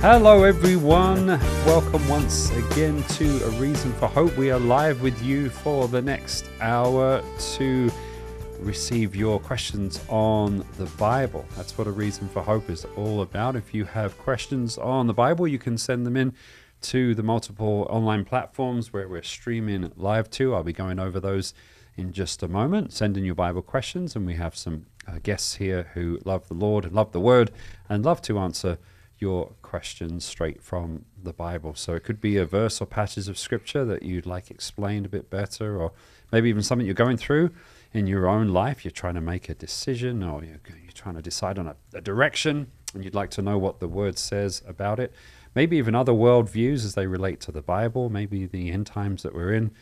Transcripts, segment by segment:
Hello, everyone. Welcome once again to A Reason for Hope. We are live with you for the next hour to receive your questions on the Bible. That's what A Reason for Hope is all about. If you have questions on the Bible, you can send them in to the multiple online platforms where we're streaming live to. I'll be going over those in just a moment. Send in your Bible questions, and we have some uh, guests here who love the Lord love the Word and love to answer your questions straight from the Bible. So it could be a verse or passage of Scripture that you'd like explained a bit better, or maybe even something you're going through in your own life. You're trying to make a decision, or you're, you're trying to decide on a, a direction, and you'd like to know what the Word says about it. Maybe even other worldviews as they relate to the Bible, maybe the end times that we're in.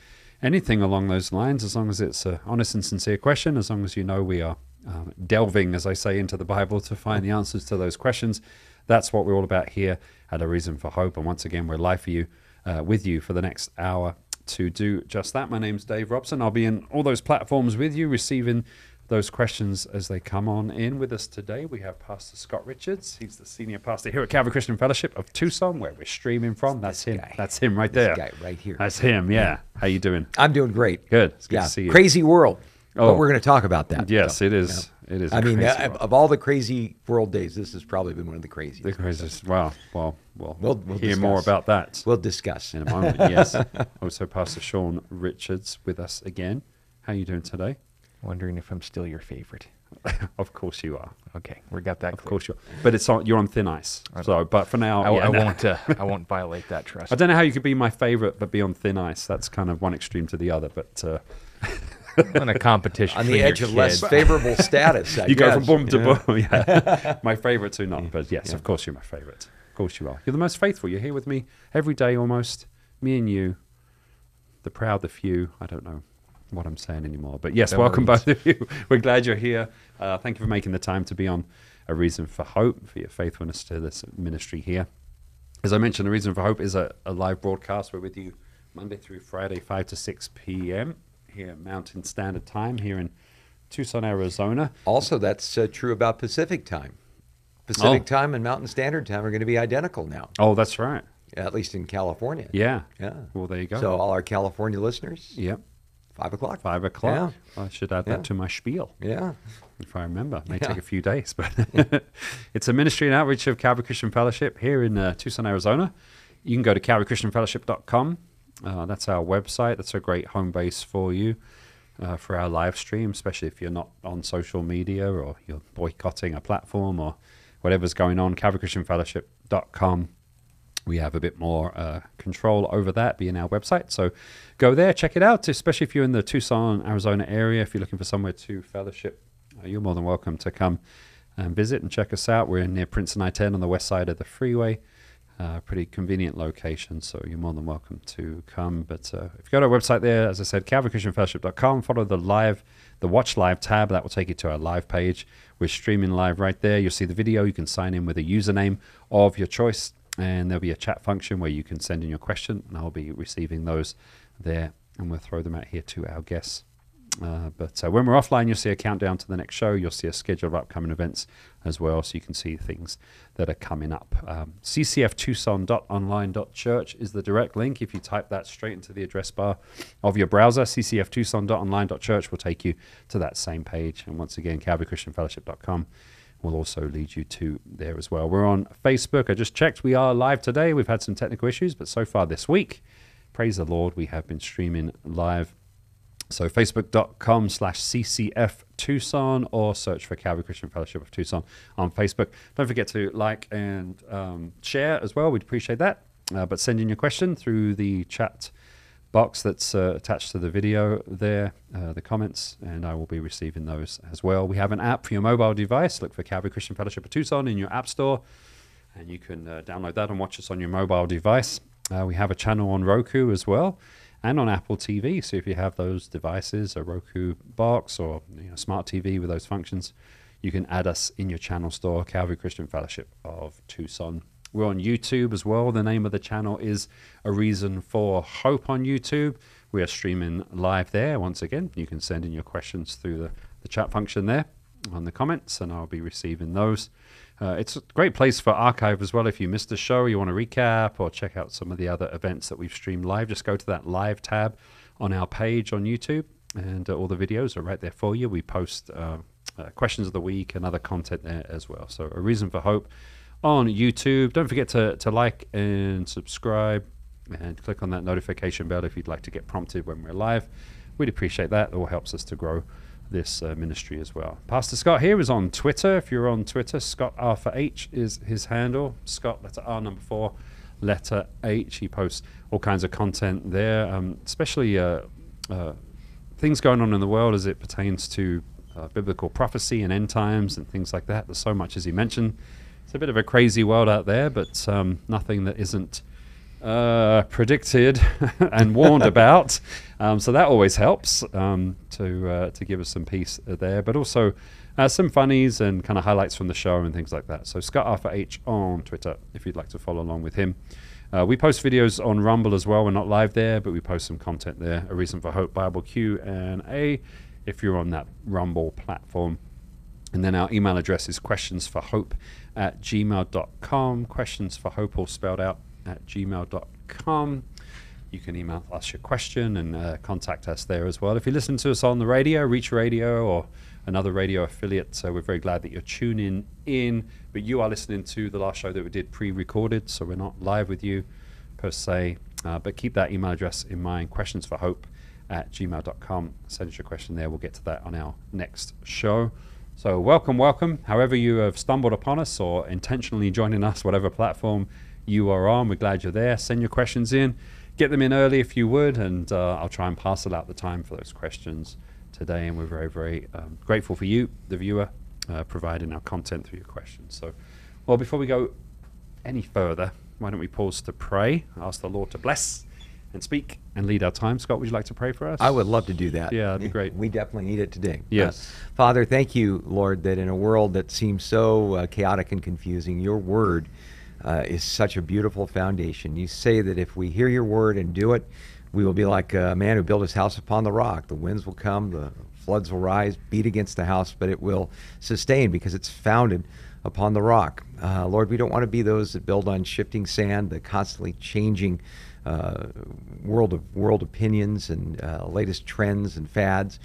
Anything along those lines, as long as it's an honest and sincere question, as long as you know we are um, delving, as I say, into the Bible to find the answers to those questions that's what we're all about here at A Reason for Hope. And once again, we're live for you, uh, with you for the next hour to do just that. My name's Dave Robson. I'll be in all those platforms with you, receiving those questions as they come on in with us today. We have Pastor Scott Richards. He's the senior pastor here at Calvary Christian Fellowship of Tucson, where we're streaming from. That's This him. guy. That's him right This there. guy right here. That's him. Yeah. How you doing? I'm doing great. Good. It's good yeah, to see you. crazy world. Oh. But we're going to talk about that. Yes, So, it is. It is. I a mean, crazy uh, world. of all the crazy world days, this has probably been one of the craziest. the craziest. Wow. Well, well, We'll- we'll hear more about that. We'll discuss. in a moment. yes. Also, Pastor Sean Richards with us again. How are you doing today? Wondering if I'm still your favorite. of course you are. Okay, we got that. Of course you are. But it's on, you're on thin ice. So, but for now, I, yeah, I no. won't. Uh, I won't violate that trust. I don't know how you could be my favorite but be on thin ice. That's kind of one extreme to the other. But uh, in a competition On the edge of less favorable status. I you go from boom to know? boom. Yeah, my favorite to not. But yes, of course you're my favorite. Of course you are. You're the most faithful. You're here with me every day almost. Me and you, the proud, the few. I don't know what I'm saying anymore. But yes, welcome both of you. We're glad you're here. Uh, thank you for making the time to be on A Reason for Hope, for your faithfulness to this ministry here. As I mentioned, A Reason for Hope is a, a live broadcast. We're with you Monday through Friday, 5 to 6 p.m. here Mountain Standard Time here in Tucson, Arizona. Also, that's uh, true about Pacific time. Pacific Oh. time and Mountain Standard time are going to be identical now, Oh, that's right. at least in California. Yeah. Yeah. Well, there you go. So, all our California listeners, yep. five o'clock. Five o'clock. I should add Yeah. that to my spiel. Yeah. if I remember. It may Yeah. take a few days, but it's a ministry and outreach of Calvary Christian Fellowship here in uh, Tucson, Arizona. You can go to calvarychristianfellowship.com. Uh, that's our website. That's a great home base for you uh, for our live stream, especially if you're not on social media or you're boycotting a platform or whatever's going on. calvarychristianfellowship.com we have a bit more uh, control over that being our website. So go there check it out especially if you're in the tucson arizona area. If you're looking for somewhere to fellowship uh, you're more than welcome to come and visit and check us out. We're near prince and i-10 on the west side of the freeway uh, pretty convenient location so you're more than welcome to come. But uh, if you go to our website there as i said calvarychristianfellowship.com follow the live the watch live tab. That will take you to our live page. We're streaming live right there. You'll see the video. You can sign in with a username of your choice and there'll be a chat function where you can send in your question, and I'll be receiving those there, and we'll throw them out here to our guests. Uh, but uh, when we're offline, you'll see a countdown to the next show. You'll see a schedule of upcoming events as well, so you can see things that are coming up. Um, ccftucson.online.church is the direct link. If you type that straight into the address bar of your browser, ccftucson.online.church will take you to that same page. And once again, calvarychristianfellowship.com will also lead you to there as well. We're on Facebook. I just checked. We are live today. We've had some technical issues, but so far this week, praise the Lord, we have been streaming live. So facebook.com slash CCF Tucson or search for Calvary Christian Fellowship of Tucson on Facebook. Don't forget to like and um, share as well. We'd appreciate that. Uh, but send in your question through the chat box that's uh, attached to the video there, uh, the comments, and I will be receiving those as well. We have an app for your mobile device. Look for Calvary Christian Fellowship of Tucson in your app store, and you can uh, download that and watch us on your mobile device. Uh, we have a channel on Roku as well, and on Apple TV. So if you have those devices, a Roku box or you know, smart TV with those functions, you can add us in your channel store, Calvary Christian Fellowship of Tucson. We're on YouTube as well. The name of the channel is A Reason for Hope on YouTube. We are streaming live there. Once again, you can send in your questions through the, the chat function there on the comments, and I'll be receiving those. Uh, it's a great place for archive as well. If you missed a show, you want to recap or check out some of the other events that we've streamed live, just go to that live tab on our page on YouTube, and uh, all the videos are right there for you. We post uh, uh, questions of the week and other content there as well. So, a reason for hope on YouTube. Don't forget to, to like and subscribe and click on that notification bell if you'd like to get prompted when we're live. We'd appreciate that. It all helps us to grow this uh, ministry as well. Pastor Scott here is on Twitter. If you're on Twitter, Scott R for H is his handle. Scott letter R number four, letter H. He posts all kinds of content there, um, especially uh, uh, things going on in the world as it pertains to uh, biblical prophecy and end times and things like that. There's so much, as he mentioned. It's a bit of a crazy world out there, but um, nothing that isn't uh, predicted and warned about. Um, so that always helps um, to uh, to give us some peace there, but also uh, some funnies and kind of highlights from the show and things like that. So Scott Arthur H on Twitter if you'd like to follow along with him. Uh, we post videos on Rumble as well. We're not live there, but we post some content there. A Reason for Hope Bible Q and A if you're on that Rumble platform. And then our email address is questionsforhope at gmail.com. Questions for hope all spelled out at gmail.com. You can email us your question and uh, contact us there as well. If you listen to us on the radio, Reach Radio or another radio affiliate, so we're very glad that you're tuning in. But you are listening to the last show that we did pre recorded, so we're not live with you per se. Uh, but keep that email address in mind questions for hope at gmail.com. Send us your question there. We'll get to that on our next show. So, welcome, welcome. However, you have stumbled upon us or intentionally joining us, whatever platform you are on, we're glad you're there. Send your questions in. Get them in early if you would, and uh, I'll try and parcel out the time for those questions today. And we're very, very um, grateful for you, the viewer, uh, providing our content through your questions. So, well, before we go any further, why don't we pause to pray? Ask the Lord to bless and speak and lead our time. Scott, would you like to pray for us? I would love to do that. Yeah, that'd be great. We definitely need it today. Yes. Uh, Father, thank you, Lord, that in a world that seems so uh, chaotic and confusing, your word uh, is such a beautiful foundation. You say that if we hear your word and do it, we will be like a man who built his house upon the rock. The winds will come, the floods will rise, beat against the house, but it will sustain because it's founded upon the rock. Uh, Lord, we don't want to be those that build on shifting sand, the constantly changing uh, world of world opinions and uh, latest trends and fads.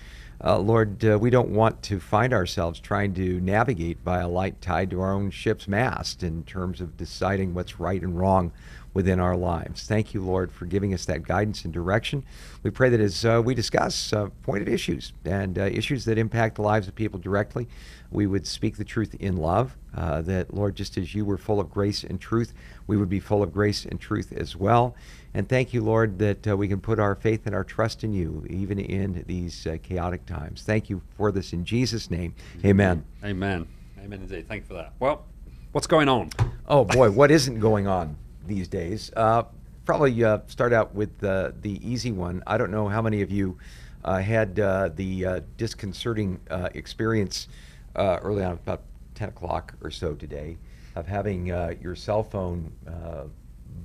Uh, Lord, uh, we don't want to find ourselves trying to navigate by a light tied to our own ship's mast in terms of deciding what's right and wrong within our lives. Thank you, Lord, for giving us that guidance and direction. We pray that as uh, we discuss uh, pointed issues and uh, issues that impact the lives of people directly, we would speak the truth in love. Uh, that, Lord, just as you were full of grace and truth, we would be full of grace and truth as well. And thank you, Lord, that uh, we can put our faith and our trust in you, even in these uh, chaotic times. Thank you for this in Jesus' name. Amen. Amen. Amen indeed. Thank you for that. Well, what's going on? Oh, boy, what isn't going on these days? Uh, probably uh, start out with uh, the easy one. I don't know how many of you uh, had uh, the uh, disconcerting uh, experience uh, early on, about 10 o'clock or so today, of having uh, your cell phone uh,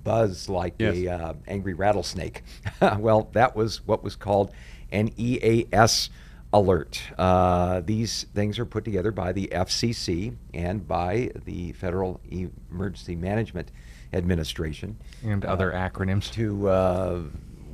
buzz like Yes. a uh, angry rattlesnake. well, that was what was called an EAS alert. Uh, these things are put together by the FCC and by the Federal Emergency Management Administration and other acronyms. to uh,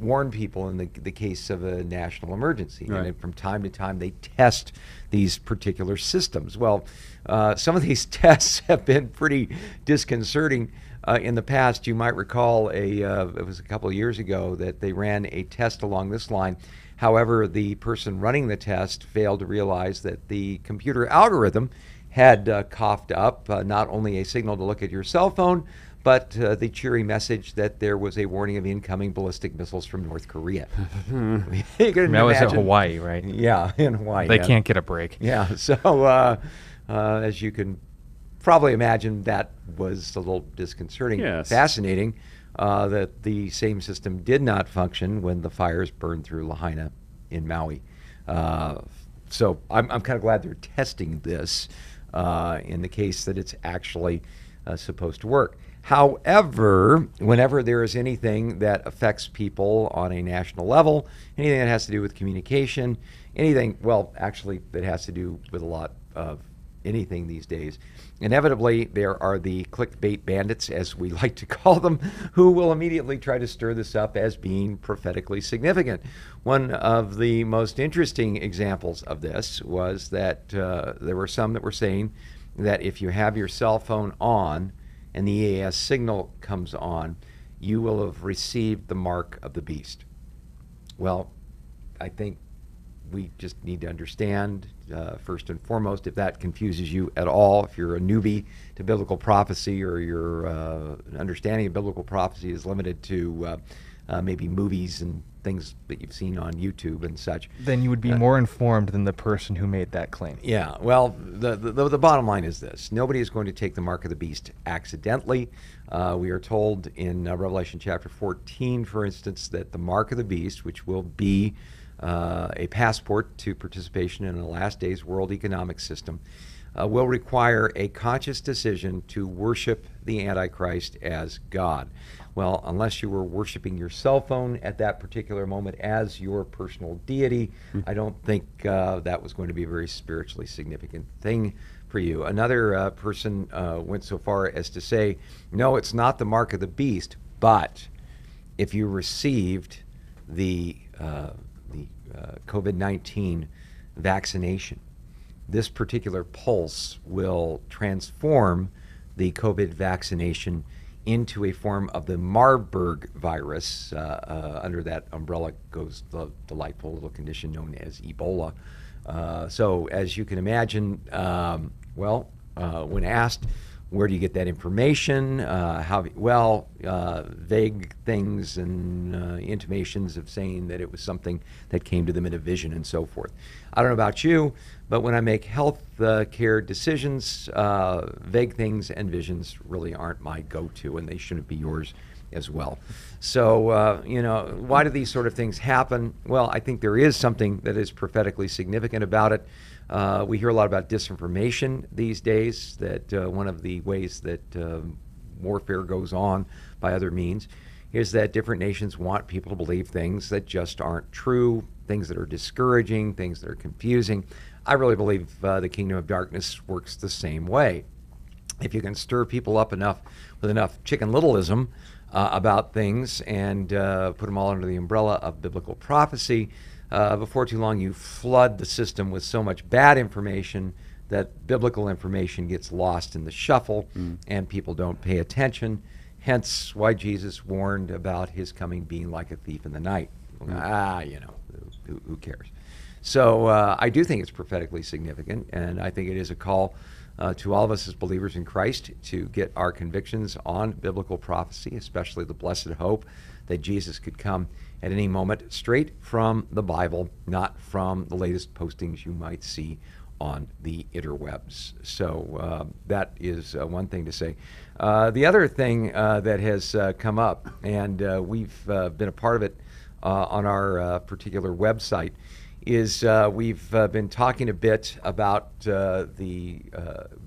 warn people in the, the case of a national emergency. Right. And from time to time, they test these particular systems. Well, uh, some of these tests have been pretty disconcerting. Uh, in the past, you might recall a uh, it was a couple of years ago that they ran a test along this line. However, the person running the test failed to realize that the computer algorithm had uh, coughed up uh, not only a signal to look at your cell phone, but uh, the cheery message that there was a warning of incoming ballistic missiles from North Korea. you can That was in Hawaii, right? Yeah, in Hawaii. They yeah. can't get a break. Yeah, so uh, uh, as you can probably imagine, that was a little disconcerting. Yes. Fascinating uh, that the same system did not function when the fires burned through Lahaina in Maui. Uh, so I'm, I'm kind of glad they're testing this uh, in the case that it's actually uh, supposed to work. However, whenever there is anything that affects people on a national level, anything that has to do with communication, anything, well, actually, that has to do with a lot of anything these days. Inevitably, there are the clickbait bandits, as we like to call them, who will immediately try to stir this up as being prophetically significant. One of the most interesting examples of this was that uh, there were some that were saying that if you have your cell phone on and the EAS signal comes on, you will have received the mark of the beast. Well, I think we just need to understand, uh, first and foremost, if that confuses you at all, if you're a newbie to biblical prophecy or your uh, understanding of biblical prophecy is limited to uh, uh maybe movies and things that you've seen on YouTube and such. Then you would be Uh, more informed than the person who made that claim. Yeah, well, the, the, the bottom line is this nobody is going to take the mark of the beast accidentally. Uh, we are told in uh, Revelation chapter 14, for instance, that the mark of the beast, which will be uh, a passport to participation in the last days world economic system, uh, will require a conscious decision to worship the Antichrist as God. Well, unless you were worshiping your cell phone at that particular moment as your personal deity, I don't think uh, that was going to be a very spiritually significant thing for you. Another uh, person uh, went so far as to say, no, it's not the mark of the beast, but if you received the, uh, the uh, COVID 19 vaccination, this particular pulse will transform the COVID vaccination into a form of the Marburg virus. Uh, uh, under that umbrella goes the delightful little condition known as Ebola. Uh, so, as you can imagine, um, well, uh, when asked, where do you get that information? Uh, how well uh, vague things and uh, intimations of saying that it was something that came to them in a vision and so forth. I don't know about you, but when I make health uh, care decisions, uh, vague things and visions really aren't my go-to, and they shouldn't be yours as well. So, uh, you know, why do these sort of things happen? Well, I think there is something that is prophetically significant about it. Uh, we hear a lot about disinformation these days, that uh, one of the ways that um, warfare goes on by other means is that different nations want people to believe things that just aren't true, things that are discouraging, things that are confusing. I really believe uh, the kingdom of darkness works the same way. If you can stir people up enough with enough chicken littleism uh, about things and uh, put them all under the umbrella of biblical prophecy, uh, before too long you flood the system with so much bad information that biblical information gets lost in the shuffle and people don't pay attention. Hence why Jesus warned about his coming being like a thief in the night. Ah, you know, who, who cares? So uh, I do think it's prophetically significant, and I think it is a call uh, to all of us as believers in Christ to get our convictions on biblical prophecy, especially the blessed hope that Jesus could come at any moment straight from the Bible, not from the latest postings you might see on the interwebs. So uh, that is uh, one thing to say. Uh, the other thing uh, that has uh, come up, and uh, we've been a part of it on our particular website, is we've been talking a bit about the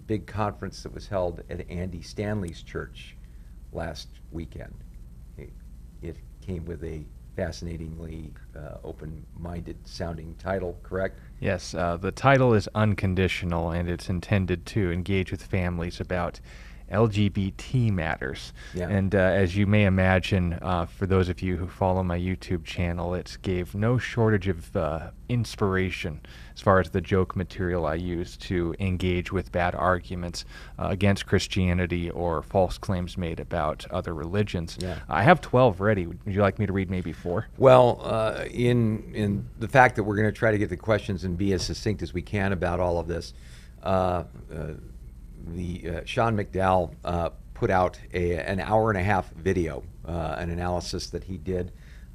big conference that was held at Andy Stanley's church last weekend. It, came with a fascinatingly uh, open-minded sounding title, correct? Yes, uh, the title is unconditional and it's intended to engage with families about LGBT matters. Yeah. And uh, as you may imagine, uh, for those of you who follow my YouTube channel, it gave no shortage of uh, inspiration as far as the joke material I use to engage with bad arguments uh, against Christianity or false claims made about other religions. Yeah. I have 12 ready. Would you like me to read maybe four? Well, uh, in in the fact that we're going to try to get the questions and be as succinct as we can about all of this, uh, uh, the uh, Sean McDowell uh, put out a, an hour and a half video, uh, an analysis that he did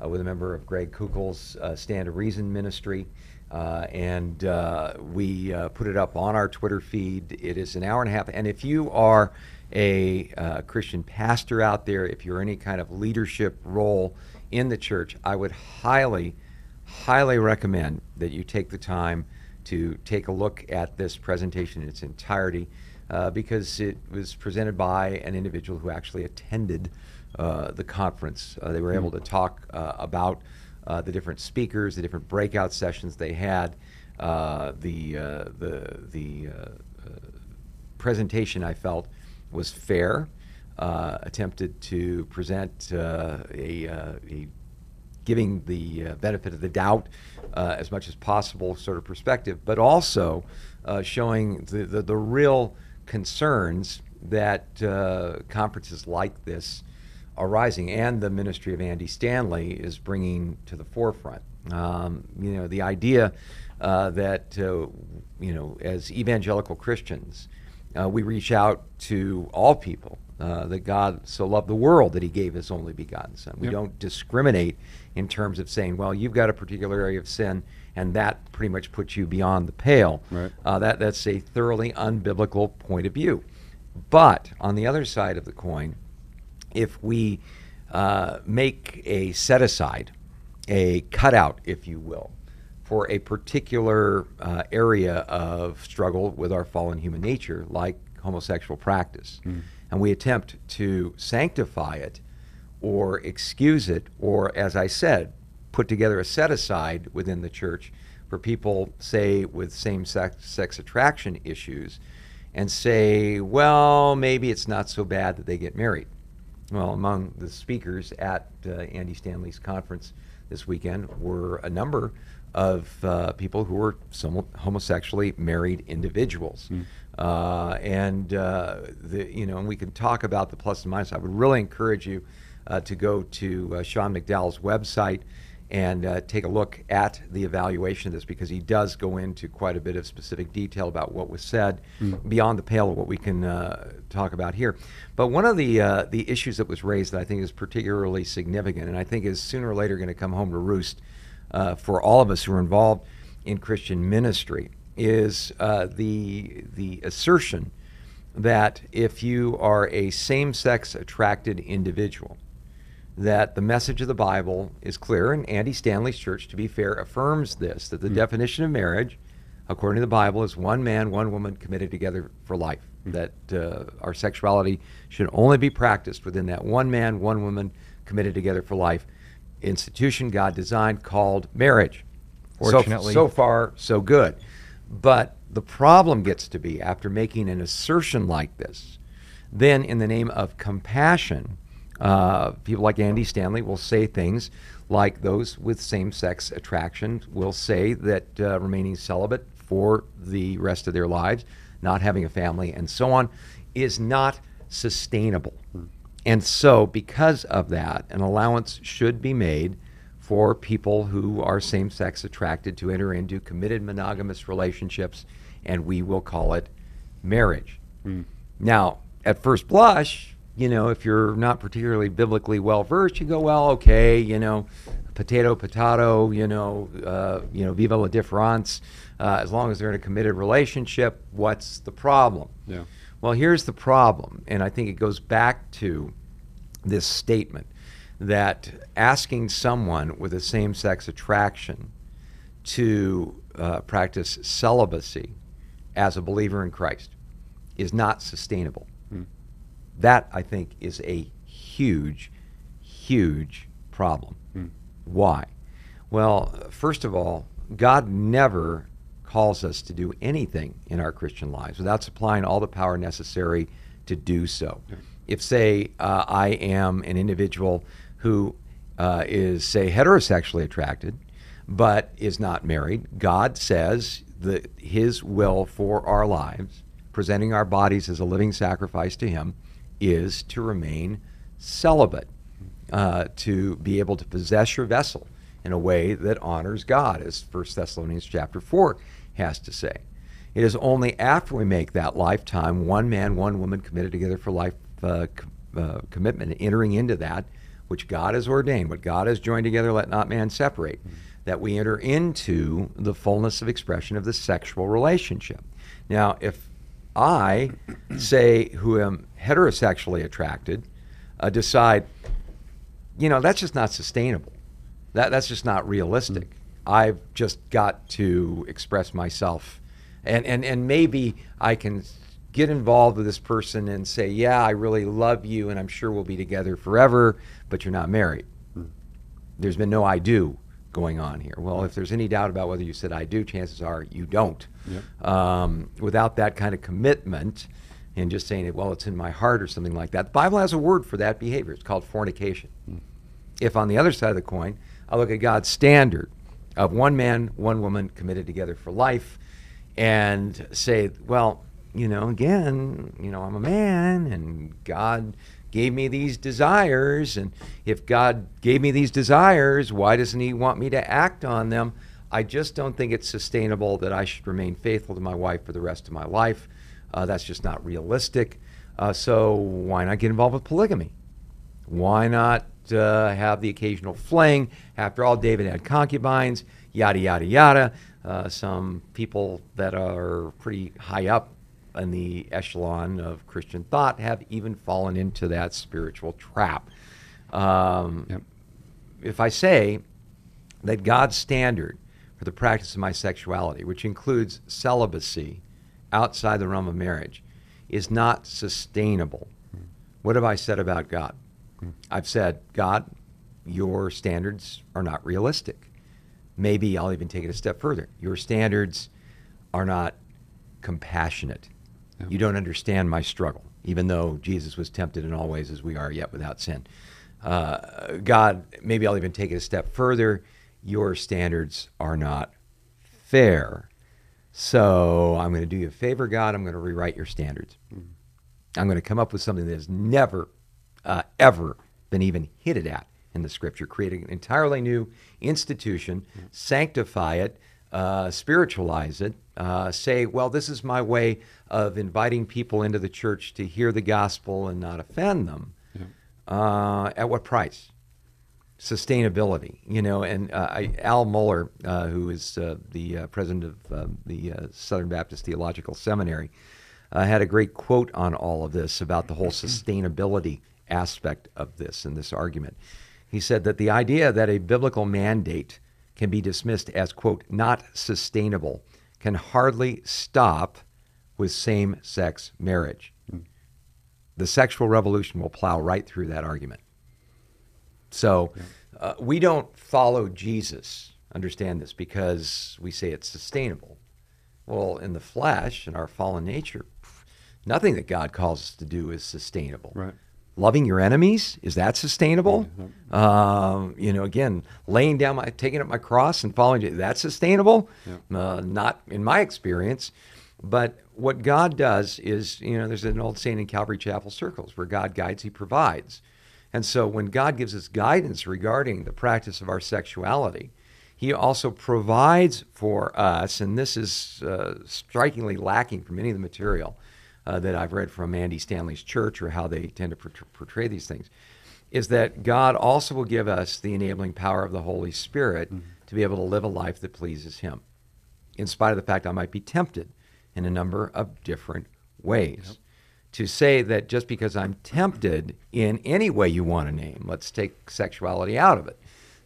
with a member of Greg Koukl's uh, Stand of Reason ministry. Uh, and uh, we uh, put it up on our Twitter feed. It is an hour and a half. And if you are a uh, Christian pastor out there, if you're any kind of leadership role in the church, I would highly, highly recommend that you take the time to take a look at this presentation in its entirety uh, because it was presented by an individual who actually attended uh, the conference. Uh, they were able to talk uh, about uh, the different speakers, the different breakout sessions they had, uh, the uh, the the uh, presentation I felt was fair, uh, attempted to present uh, a, uh, a giving the uh, benefit of the doubt uh, as much as possible sort of perspective, but also uh, showing the, the, the real concerns that uh, conferences like this are rising and the ministry of Andy Stanley is bringing to the forefront. Um, you know, the idea uh, that, uh, you know, as evangelical Christians, uh, we reach out to all people, uh, that God so loved the world that he gave his only begotten Son. We Yep. don't discriminate in terms of saying, well, you've got a particular area of sin, and that pretty much puts you beyond the pale. Right. Uh, that, that's a thoroughly unbiblical point of view. But on the other side of the coin, if we uh, make a set aside, a cutout, if you will, for a particular uh, area of struggle with our fallen human nature, like homosexual practice, and we attempt to sanctify it or excuse it, or, as I said, put together a set aside within the church for people, say, with same sex, sex attraction issues, and say, well, maybe it's not so bad that they get married. Well, among the speakers at uh, Andy Stanley's conference this weekend were a number of uh, people who were somewhat homosexually married individuals. Uh, and uh, the, you know, and we can talk about the plus and minus. I would really encourage you uh, to go to uh, Sean McDowell's website and uh, take a look at the evaluation of this because he does go into quite a bit of specific detail about what was said beyond the pale of what we can uh, talk about here. But one of the uh, the issues that was raised that I think is particularly significant, and I think is sooner or later going to come home to roost uh, for all of us who are involved in Christian ministry, is uh, the the assertion that if you are a same-sex attracted individual, that the message of the Bible is clear, and Andy Stanley's church, to be fair, affirms this that the definition of marriage, according to the Bible, is one man, one woman committed together for life. That uh, our sexuality should only be practiced within that one man, one woman committed together for life institution God designed called marriage. So- Fortunately- so far, so good. But the problem gets to be after making an assertion like this, then in the name of compassion, uh, people like Andy Stanley will say things like those with same sex attraction will say that uh, remaining celibate for the rest of their lives, not having a family, and so on, is not sustainable. And so, because of that, an allowance should be made for people who are same sex attracted to enter into committed monogamous relationships, and we will call it marriage. Now, at first blush, you know, if you're not particularly biblically well versed, you go, well, okay, you know, potato, potato, you know, uh, you know, viva la difference. Uh, as long as they're in a committed relationship, what's the problem? Yeah. Well, here's the problem, and I think it goes back to this statement that asking someone with a same sex attraction to uh, practice celibacy as a believer in Christ is not sustainable. That, I think, is a huge, huge problem. Why? Well, first of all, God never calls us to do anything in our Christian lives without supplying all the power necessary to do so. If, say, uh, I am an individual who uh, is, say, heterosexually attracted, but is not married, God says that His will for our lives, presenting our bodies as a living sacrifice to Him, is to remain celibate, uh, to be able to possess your vessel in a way that honors God, as 1 Thessalonians chapter 4 has to say. It is only after we make that lifetime, one man, one woman committed together for life uh, uh, commitment, entering into that which God has ordained, what God has joined together, let not man separate, that we enter into the fullness of expression of the sexual relationship. Now, if I, say, who am heterosexually attracted, uh, decide, you know, that's just not sustainable. That, that's just not realistic. I've just got to express myself. And, and, and maybe I can get involved with this person and say, yeah, I really love you and I'm sure we'll be together forever, but you're not married. There's been no I do going on here? Well, if there's any doubt about whether you said I do, chances are you don't. Yep. Um, without that kind of commitment and just saying it, well, it's in my heart or something like that. The Bible has a word for that behavior. It's called fornication. If on the other side of the coin, I look at God's standard of one man, one woman committed together for life, and say, well, you know, again, you know, I'm a man, and God gave me these desires, and if God gave me these desires, why doesn't He want me to act on them? I just don't think it's sustainable that I should remain faithful to my wife for the rest of my life. Uh, that's just not realistic. Uh, so why not get involved with polygamy? Why not uh, have the occasional fling? After all, David had concubines, yada, yada, yada. Uh, some people that are pretty high up in the echelon of Christian thought have even fallen into that spiritual trap. Um, Yep. If I say that God's standard for the practice of my sexuality, which includes celibacy outside the realm of marriage, is not sustainable, what have I said about God? I've said, God, your standards are not realistic. Maybe I'll even take it a step further. Your standards are not compassionate. Yeah. You don't understand my struggle, even though Jesus was tempted in all ways as we are, yet without sin. Uh, God, maybe I'll even take it a step further. Your standards are not fair. So I'm going to do you a favor, God. I'm going to rewrite your standards. I'm going to come up with something that has never, uh, ever been even hinted at in the scripture, create an entirely new institution, sanctify it, uh, spiritualize it, uh, say, well, this is my way of inviting people into the church to hear the gospel and not offend them. Uh, at what price? sustainability, you know, and uh, I, Al Mohler, uh, who is uh, the uh, president of uh, the uh, Southern Baptist Theological Seminary, uh, had a great quote on all of this about the whole sustainability aspect of this and this argument. He said that the idea that a biblical mandate can be dismissed as, quote, not sustainable can hardly stop with same sex marriage. The sexual revolution will plow right through that argument. So uh, we don't follow Jesus, understand this, because we say it's sustainable. Well, in the flesh, in our fallen nature, nothing that God calls us to do is sustainable. Right. Loving your enemies, is that sustainable? Um, you know, again, laying down my, taking up my cross and following you, that's sustainable? Uh, not in my experience. But what God does is, you know, there's an old saying in Calvary Chapel circles where God guides, He provides. And so when God gives us guidance regarding the practice of our sexuality, He also provides for us, and this is uh, strikingly lacking from any of the material uh, that I've read from Andy Stanley's church or how they tend to portray, these things, is that God also will give us the enabling power of the Holy Spirit to be able to live a life that pleases Him, in spite of the fact I might be tempted in a number of different ways. To say that just because I'm tempted in any way you want to name, let's take sexuality out of it,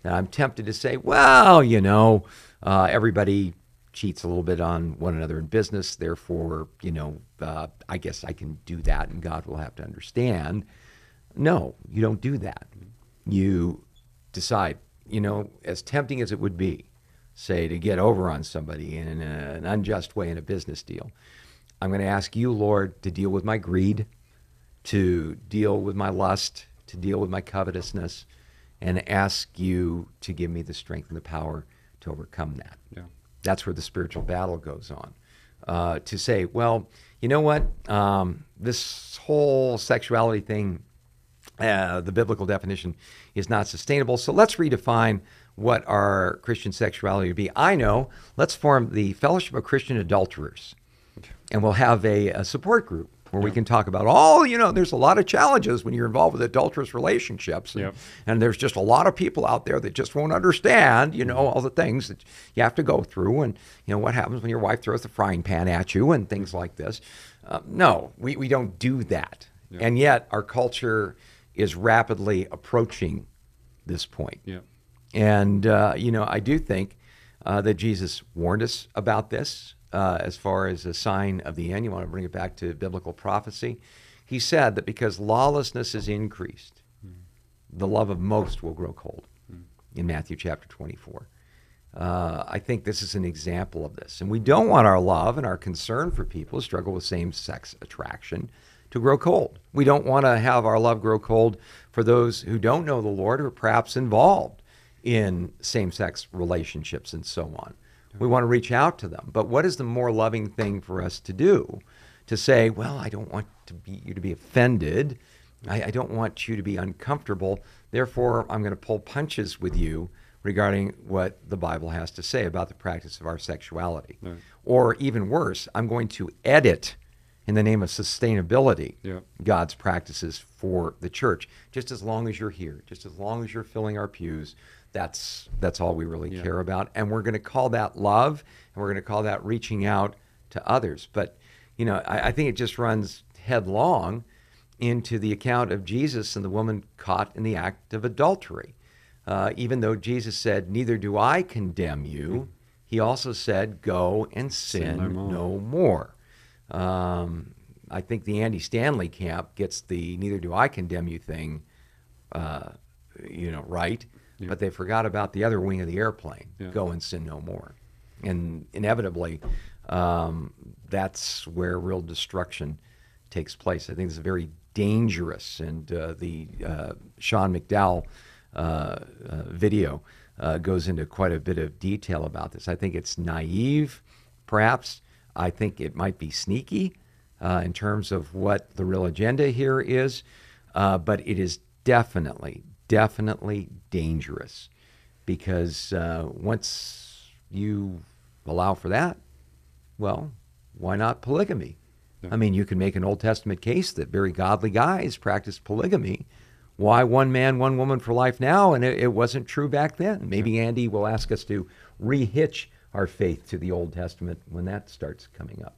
that I'm tempted to say, well, you know, uh, everybody cheats a little bit on one another in business, therefore, you know, uh, I guess I can do that and God will have to understand. No, you don't do that. You decide, you know, as tempting as it would be, say, to get over on somebody in an unjust way in a business deal. I'm going to ask you, Lord, to deal with my greed, to deal with my lust, to deal with my covetousness, and ask you to give me the strength and the power to overcome that. Yeah. That's where the spiritual battle goes on. Uh, to say, well, you know what? Um, this whole sexuality thing, uh, the biblical definition is not sustainable. So let's redefine what our Christian sexuality would be. I know. Let's form the Fellowship of Christian Adulterers and we'll have a, a support group where we can talk about all you know there's a lot of challenges when you're involved with adulterous relationships and, and there's just a lot of people out there that just won't understand you know all the things that you have to go through and you know what happens when your wife throws the frying pan at you and things like this. Uh, no we, we don't do that. And yet our culture is rapidly approaching this point. Yeah. and, uh, you know, I do think uh, that Jesus warned us about this uh, as far as a sign of the end. You want to bring it back to biblical prophecy. He said that because lawlessness is increased, the love of most will grow cold in Matthew chapter 24. Uh, I think this is an example of this. And we don't want our love and our concern for people who struggle with same sex attraction to grow cold. We don't want to have our love grow cold for those who don't know the Lord or perhaps involved in same sex relationships and so on. We want to reach out to them. But what is the more loving thing for us to do? To say, well, I don't want to be, you to be offended. I, I don't want you to be uncomfortable. Therefore, I'm going to pull punches with you regarding what the Bible has to say about the practice of our sexuality. Right. Or even worse, I'm going to edit in the name of sustainability Yeah. God's practices for the church. Just as long as you're here, just as long as you're filling our pews, that's that's all we really Yeah. care about. And we're going to call that love, and we're going to call that reaching out to others. But you know, I, I think it just runs headlong into the account of Jesus and the woman caught in the act of adultery. Uh, even though Jesus said, "Neither do I condemn you," he also said, "Go and sin, Sin no more." no more." Um, I think the Andy Stanley camp gets the "neither do I condemn you" thing, uh, you know, right, Yeah. but they forgot about the other wing of the airplane: Yeah. "Go and sin no more." And inevitably, um, that's where real destruction takes place. I think it's very dangerous, and uh, the uh, Sean McDowell uh, uh, video uh, goes into quite a bit of detail about this. I think it's naive, perhaps. I think it might be sneaky uh, in terms of what the real agenda here is, uh, but it is definitely, definitely dangerous because uh, once you allow for that, well, why not polygamy? Yeah. I mean, you can make an Old Testament case that very godly guys practice polygamy. Why one man, one woman for life now? And it, it wasn't true back then. Maybe Andy will ask us to rehitch our faith to the Old Testament when that starts coming up.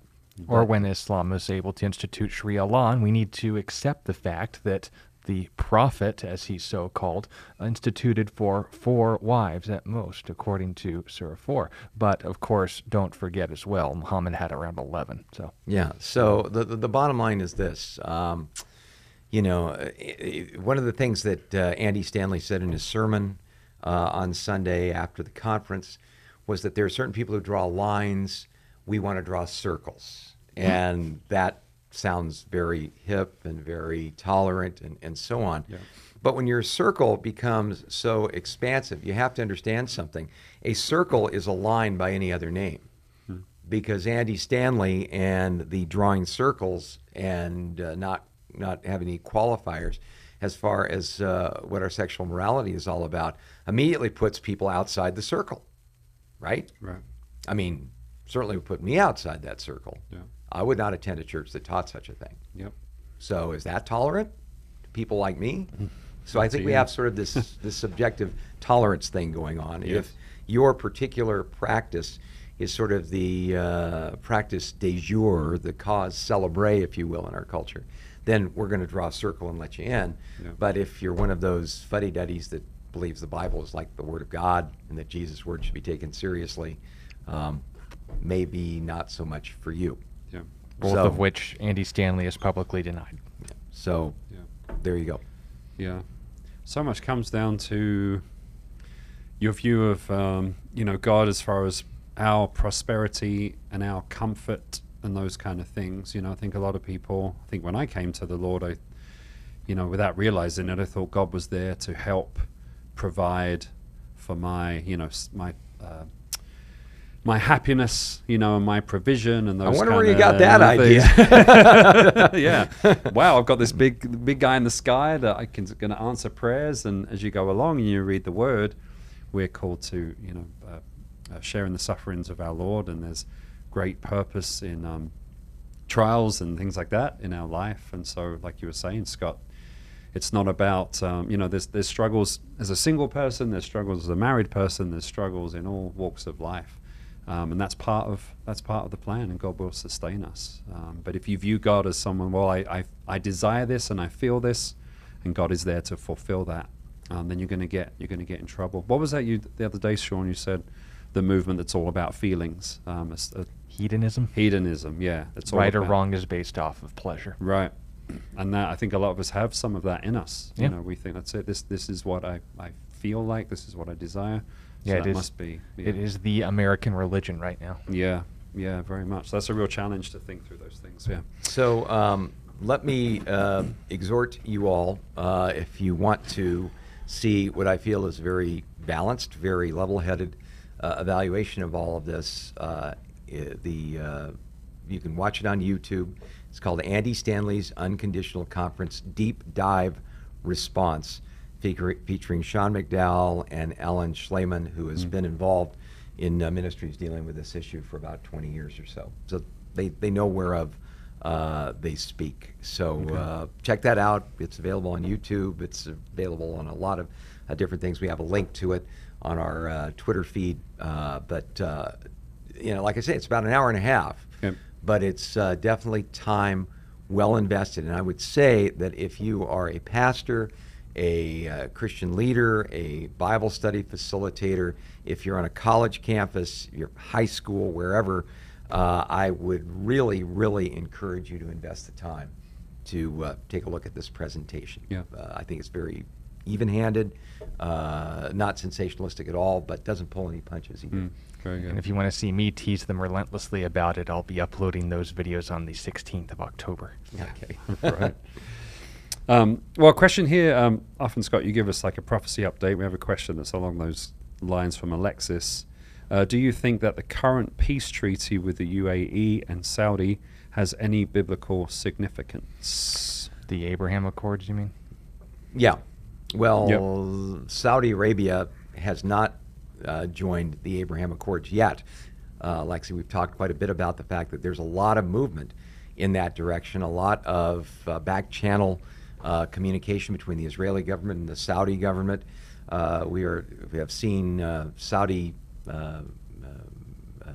Or when Islam is able to institute Sharia law, and we need to accept the fact that the Prophet, as he's so called, instituted for four wives at most, according to Surah 4. But of course, don't forget as well, Muhammad had around 11. So Yeah. So the the, the bottom line is this. Um, you know, one of the things that uh, Andy Stanley said in his sermon uh, on Sunday after the conference was that there are certain people who draw lines. We want to draw circles, and that sounds very hip and very tolerant and, and so on. Yeah. But when your circle becomes so expansive, you have to understand something. A circle is a line by any other name because Andy Stanley and the drawing circles and uh, not not having any qualifiers as far as uh, what our sexual morality is all about immediately puts people outside the circle, right? Right. I mean, certainly would put me outside that circle. Yeah. I would not attend a church that taught such a thing. Yep. So is that tolerant to people like me? So I think we have sort of this this subjective tolerance thing going on. Yes. If your particular practice is sort of the uh, practice de jour, the cause celebre, if you will, in our culture, then we're going to draw a circle and let you in. Yeah. But if you're one of those fuddy duddies that believes the Bible is like the Word of God and that Jesus' word should be taken seriously, um, maybe not so much for you. Yeah. both So- of which Andy Stanley has publicly denied. So Yeah. there you go. Yeah. So much comes down to your view of, um, you know, God as far as our prosperity and our comfort and those kind of things. You know, I think a lot of people, I think when I came to the Lord, I, you know, without realizing it, I thought God was there to help provide for my, you know, s- my, uh, my happiness, you know, and my provision and those. I wonder where you got that things. yeah. Wow, I've got this big, big guy in the sky that I can going to answer prayers, and as you go along and you read the Word, we're called to, you know, uh, uh, sharing the sufferings of our Lord, and there's great purpose in um, trials and things like that in our life. And so, like you were saying, Scott, it's not about um, you know there's there's struggles as a single person, there's struggles as a married person, there's struggles in all walks of life, um, and that's part of that's part of the plan, and God will sustain us. Um, but if you view God as someone, well, I, I I desire this and I feel this, and God is there to fulfill that, um, then you're going to get you're going to get in trouble. What was that you the other day, Sean? You said the movement that's all about feelings, um, it's a Hedonism, hedonism. Yeah, it's right or wrong, is based off of pleasure. Right. And that I think a lot of us have some of that in us. Yeah. You know, we think that's it. This this is what I, I feel like, this is what I desire. Yeah, so it that is- must be. It yeah. is the American religion right now. Yeah, yeah, very much. That's a real challenge to think through those things. Yeah. So um, let me uh, exhort you all, uh, if you want to see what I feel is very balanced, very level-headed uh, evaluation of all of this. Uh, the uh, you can watch it on YouTube. It's called Andy Stanley's Unconditional Conference Deep Dive Response, feature- featuring Sean McDowell and Alan Shlemon, who has been involved in uh, ministries dealing with this issue for about 20 years or so. So they, they know whereof uh, they speak. So uh, check that out. It's available on YouTube. It's available on a lot of uh, different things. We have a link to it on our uh, Twitter feed. Uh, but uh, you know, like I say, it's about an hour and a half. Yep. But it's uh, definitely time well invested. And I would say that if you are a pastor, a uh, Christian leader, a Bible study facilitator, if you're on a college campus, your high school, wherever, uh, I would really, really encourage you to invest the time to uh, take a look at this presentation. Yeah. Uh, I think it's very even-handed, uh, not sensationalistic at all, but doesn't pull any punches either. Mm, very good. And if you want to see me tease them relentlessly about it, I'll be uploading those videos on the 16th of October. Okay. right. Um, well, a question here. Um, often, Scott, you give us like a prophecy update. We have a question that's along those lines from Alexis. Uh, do you think that the current peace treaty with the UAE and Saudi has any biblical significance? The Abraham Accords, you mean? Yeah. Well, Saudi Arabia has not uh, joined the Abraham Accords yet. Uh, Lexi, we've talked quite a bit about the fact that there's a lot of movement in that direction, a lot of uh, back channel uh, communication between the Israeli government and the Saudi government. Uh, we are we have seen uh, Saudi uh, uh, uh,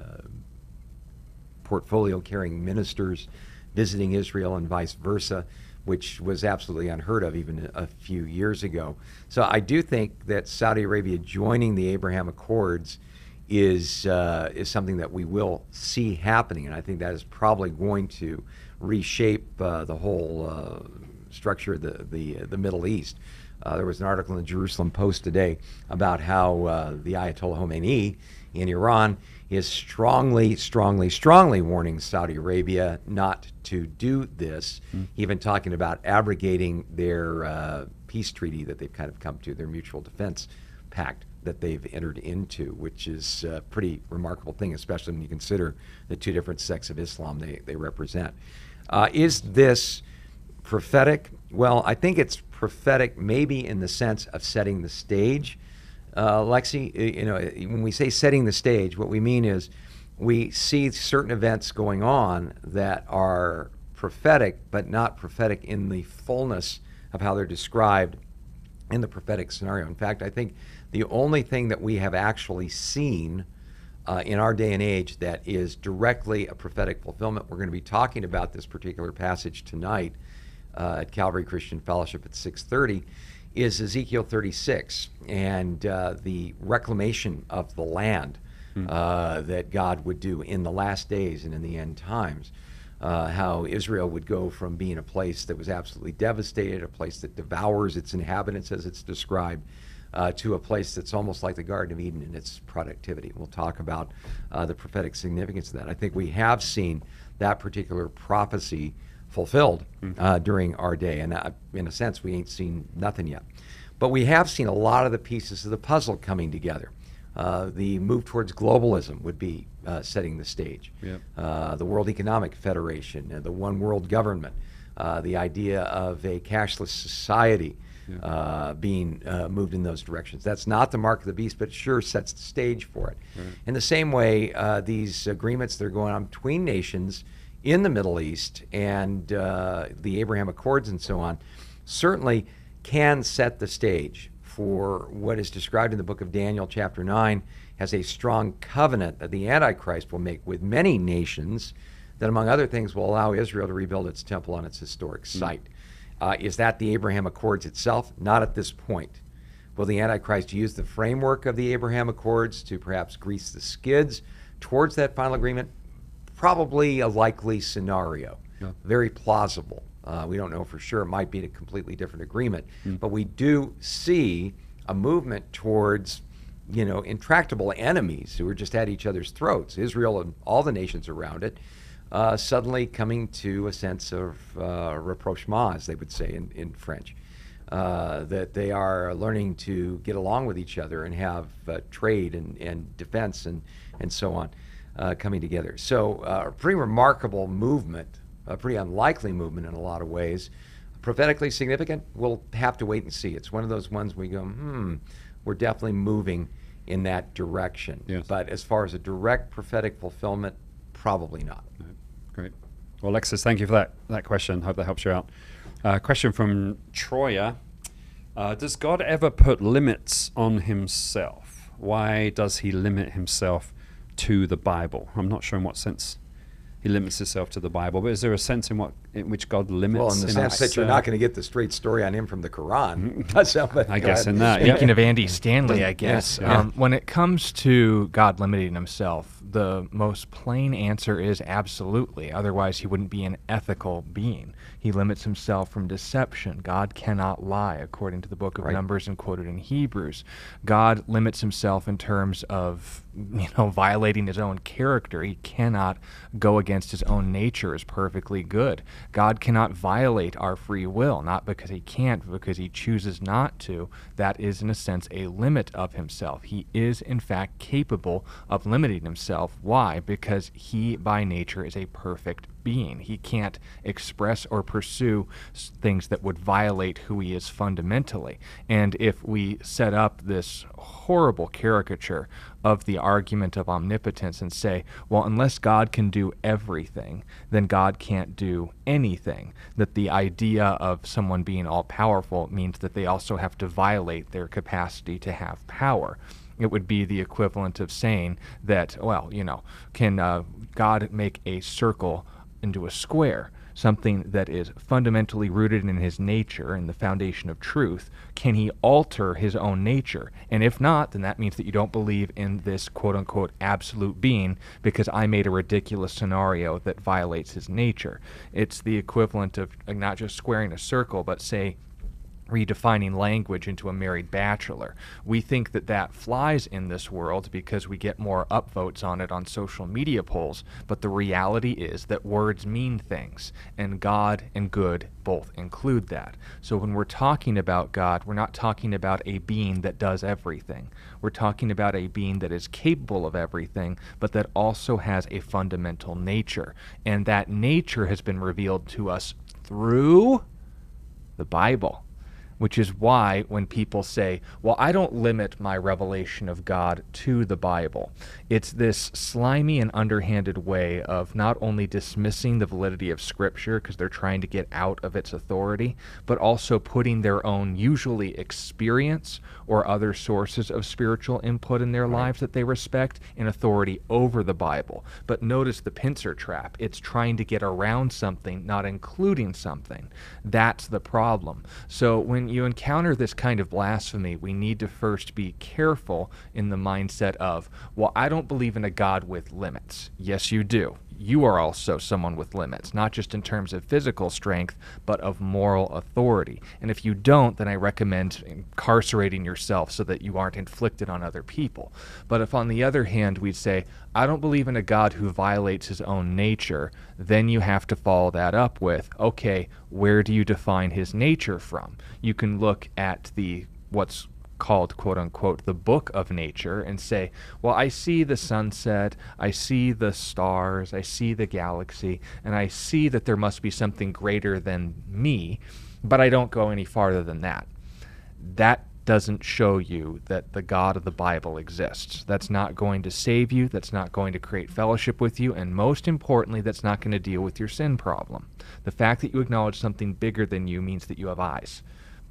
portfolio carrying ministers visiting Israel and vice versa, which was absolutely unheard of even a few years ago. So I do think that Saudi Arabia joining the Abraham Accords is uh, is something that we will see happening, and I think that is probably going to reshape uh, the whole uh, structure of the the, the Middle East. Uh, there was an article in the Jerusalem Post today about how uh, the Ayatollah Khomeini in Iran is strongly, strongly, strongly warning Saudi Arabia not to do this, even talking about abrogating their uh, peace treaty that they've kind of come to, their mutual defense pact that they've entered into, which is a pretty remarkable thing, especially when you consider the two different sects of Islam they, they represent. Uh, is this prophetic? Well, I think it's prophetic maybe in the sense of setting the stage. Uh, Lexi, you know, when we say setting the stage, what we mean is we see certain events going on that are prophetic, but not prophetic in the fullness of how they're described in the prophetic scenario. In fact, I think the only thing that we have actually seen uh, in our day and age that is directly a prophetic fulfillment, we're going to be talking about this particular passage tonight uh, at Calvary Christian Fellowship at 6:30, is Ezekiel 36 and uh, the reclamation of the land uh, that God would do in the last days and in the end times uh, how Israel would go from being a place that was absolutely devastated, a place that devours its inhabitants as it's described, uh, to a place that's almost like the Garden of Eden in its productivity. We'll talk about uh, the prophetic significance of that. I think we have seen that particular prophecy fulfilled uh, during our day, and uh, in a sense, we ain't seen nothing yet. But we have seen a lot of the pieces of the puzzle coming together. Uh, the move towards globalism would be uh, setting the stage. Yep. Uh, the World Economic Federation, uh, the one world government, uh, the idea of a cashless society uh, being uh, moved in those directions. That's not the mark of the beast, but it sure sets the stage for it. In the same way, uh, these agreements that are going on between nations in the Middle East and uh, the Abraham Accords and so on certainly can set the stage for what is described in the book of Daniel, chapter 9, as a strong covenant that the Antichrist will make with many nations that, among other things, will allow Israel to rebuild its temple on its historic site. Uh, is that the Abraham Accords itself? Not at this point. Will the Antichrist use the framework of the Abraham Accords to perhaps grease the skids towards that final agreement? Probably a likely scenario. Yeah. Very plausible. Uh, we don't know for sure. It might be a completely different agreement. But we do see a movement towards you know, intractable enemies who are just at each other's throats, Israel and all the nations around it, uh, suddenly coming to a sense of uh, rapprochement, as they would say in, in French. Uh, that they are learning to get along with each other and have uh, trade and, and defense and, and so on uh, coming together. So, uh, a pretty remarkable movement, a pretty unlikely movement in a lot of ways. Prophetically significant, we'll have to wait and see. It's one of those ones we go, hmm, we're definitely moving in that direction. Yes. But as far as a direct prophetic fulfillment, probably not. Great. Well, Alexis, thank you for that, that question. Hope that helps you out. Uh, question from Troya. Uh, does God ever put limits on himself? Why does he limit himself to the Bible? I'm not sure in what sense he limits himself to the Bible, but is there a sense in what in which God limits? Well, in the sense that you're uh, not going to get the straight story on him from the Quran. So, but I go guess ahead. in that, yeah. Speaking of Andy Stanley, I guess, yeah. um, when it comes to God limiting himself, the most plain answer is absolutely. Otherwise, he wouldn't be an ethical being. He limits himself from deception. God cannot lie, according to the book of Right. Numbers and quoted in Hebrews. God limits himself in terms of, you know, violating his own character. He cannot go against his own nature as perfectly good. God cannot violate our free will, not because he can't, but because he chooses not to. That is, in a sense, a limit of himself. He is, in fact, capable of limiting himself. Why? Because he, by nature, is a perfect being. He can't express or pursue things that would violate who he is fundamentally. And if we set up this horrible caricature of the argument of omnipotence and say, well, unless God can do everything, then God can't do anything, that the idea of someone being all powerful means that they also have to violate their capacity to have power it would be the equivalent of saying that, well, you know, can uh, God make a circle into a square? Something that is fundamentally rooted in his nature and the foundation of truth. Can he alter his own nature? And if not, then that means that you don't believe in this quote unquote absolute being because I made a ridiculous scenario that violates his nature. It's the equivalent of uh, not just squaring a circle, but say, redefining language into a married bachelor. We think that that flies in this world because we get more upvotes on it on social media polls, but the reality is that words mean things, and God and good both include that. So when we're talking about God, we're not talking about a being that does everything. We're talking about a being that is capable of everything, but that also has a fundamental nature. And that nature has been revealed to us through the Bible, which is why when people say, Well, I don't limit my revelation of God to the Bible, it's this slimy and underhanded way of not only dismissing the validity of Scripture because they're trying to get out of its authority, but also putting their own, usually experience or other sources of spiritual input in their lives that they respect in authority over the Bible. But notice the pincer trap. It's trying to get around something, not including something. That's the problem. So when you encounter this kind of blasphemy, we need to first be careful in the mindset of, well, I don't believe in a God with limits. Yes, you do. You are also someone with limits, not just in terms of physical strength, but of moral authority. And if you don't, then I recommend incarcerating yourself so that you aren't inflicted on other people. But if, on the other hand, we'd say, I don't believe in a God who violates his own nature, then you have to follow that up with, okay, where do you define his nature from? You can look at the what's called quote unquote the book of nature and say, well, I see the sunset, I see the stars, I see the galaxy, and I see that there must be something greater than me, but I don't go any farther than that. That doesn't show you that the God of the Bible exists. That's not going to save you, that's not going to create fellowship with you, and most importantly, that's not going to deal with your sin problem. The fact that you acknowledge something bigger than you means that you have eyes.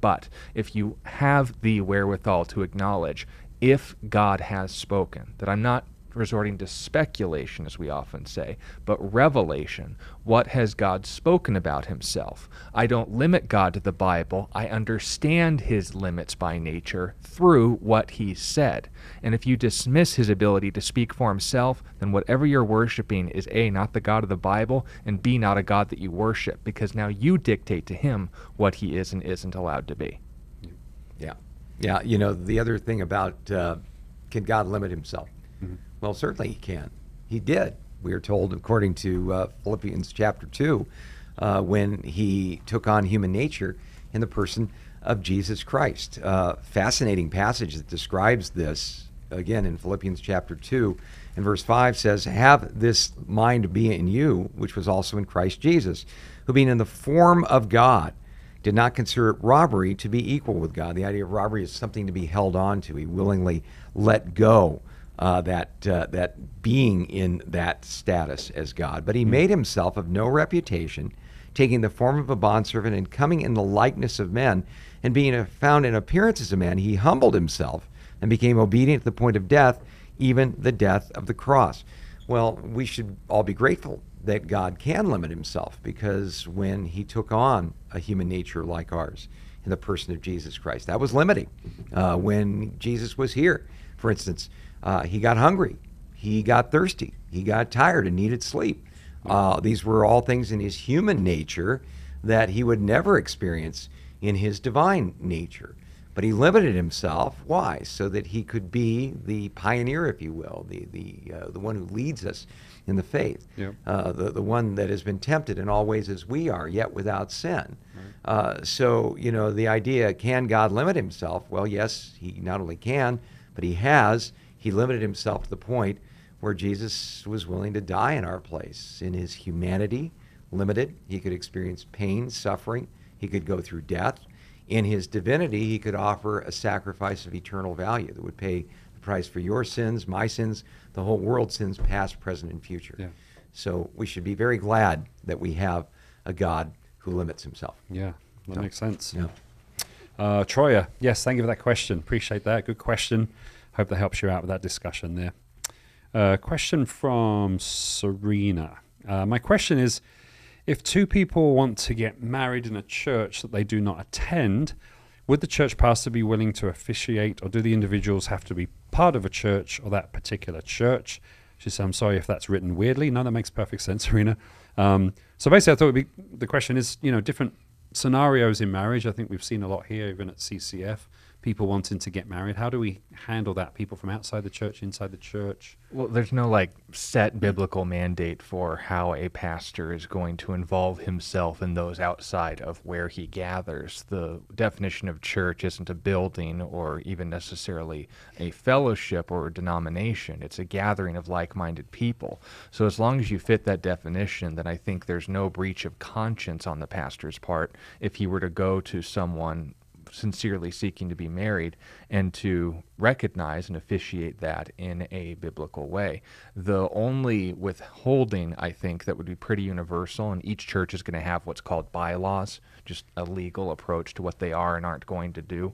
But if you have the wherewithal to acknowledge if God has spoken, that I'm not resorting to speculation, as we often say, but revelation. What has God spoken about himself? I don't limit God to the Bible. I understand his limits by nature through what he said. And if you dismiss his ability to speak for himself, then whatever you're worshiping is A, not the God of the Bible, and B, not a God that you worship, because now you dictate to him what he is and isn't allowed to be. Yeah. Yeah. You know, the other thing about uh, can God limit himself? Well, certainly he can. He did. We are told, according to uh, Philippians chapter 2, uh, when he took on human nature in the person of Jesus Christ. Uh, fascinating passage that describes this, again, in Philippians chapter 2 and verse 5 says, Have this mind be in you, which was also in Christ Jesus, who being in the form of God, did not consider it robbery to be equal with God. The idea of robbery is something to be held on to. He willingly let go uh, that uh, that being in that status as God. But he made himself of no reputation, taking the form of a bondservant and coming in the likeness of men, and being a, found in appearance as a man, he humbled himself and became obedient to the point of death, even the death of the cross. Well, we should all be grateful that God can limit himself because when he took on a human nature like ours in the person of Jesus Christ, that was limiting. Uh, when Jesus was here, for instance, uh, he got hungry, he got thirsty, he got tired and needed sleep. Uh, these were all things in his human nature that he would never experience in his divine nature. But he limited himself. Why? So that he could be the pioneer, if you will, the the uh, the one who leads us in the faith, Yep. uh, the the one that has been tempted in all ways as we are, yet without sin. Uh, so you know the idea: can God limit himself? Well, yes, he not only can, but he has. He limited himself to the point where Jesus was willing to die in our place in his humanity, limited. He could experience pain, suffering. He could go through death. In his divinity, he could offer a sacrifice of eternal value that would pay the price for your sins, my sins, the whole world's sins, past, present, and future. Yeah. So we should be very glad that we have a God who limits himself. Yeah, that makes sense. Yeah. Uh, Troya, yes, thank you for that question. Appreciate that. Good question. Hope that helps you out with that discussion there. Uh, question from Serena. Uh, my question is if two people want to get married in a church that they do not attend, would the church pastor be willing to officiate, or do the individuals have to be part of a church or that particular church? She said, I'm sorry if that's written weirdly. No, that makes perfect sense, Serena. Um, so basically, I thought be, the question is, you know, different scenarios in marriage. I think we've seen a lot here, even at CCF, people wanting to get married. How do we handle that? People from outside the church, inside the church? Well, there's no like set biblical mandate for how a pastor is going to involve himself in those outside of where he gathers. The definition of church isn't a building or even necessarily a fellowship or a denomination. It's a gathering of like minded people. So, as long as you fit that definition, then I think there's no breach of conscience on the pastor's part if he were to go to someone sincerely seeking to be married and to recognize and officiate that in a biblical way. The only withholding, I think, that would be pretty universal, and each church is going to have what's called bylaws, just a legal approach to what they are and aren't going to do.